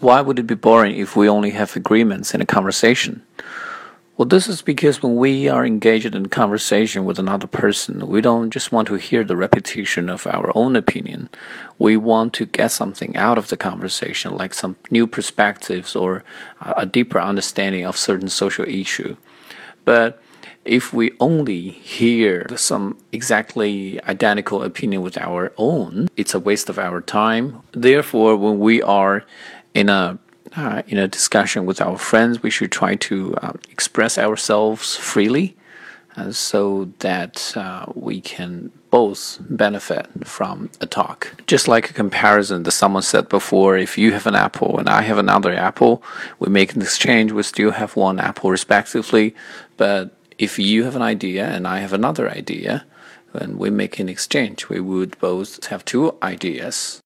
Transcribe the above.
Why would it be boring if we only have agreements in a conversation? Well, this is because when we are engaged in conversation with another person, we don't just want to hear the repetition of our own opinion. We want to get something out of the conversation, like some new perspectives or a deeper understanding of certain social issue. But if we only hear some exactly identical opinion with our own, it's a waste of our time. Therefore, when we are in a uh, in a discussion with our friends, we should try to uh, express ourselves freely uh, so that uh, we can both benefit from a talk. Just like a comparison that someone said before, if you have an apple and I have another apple, we make an exchange, we still have one apple respectively. But if you have an idea and I have another idea, then we make an exchange. We would both have two ideas.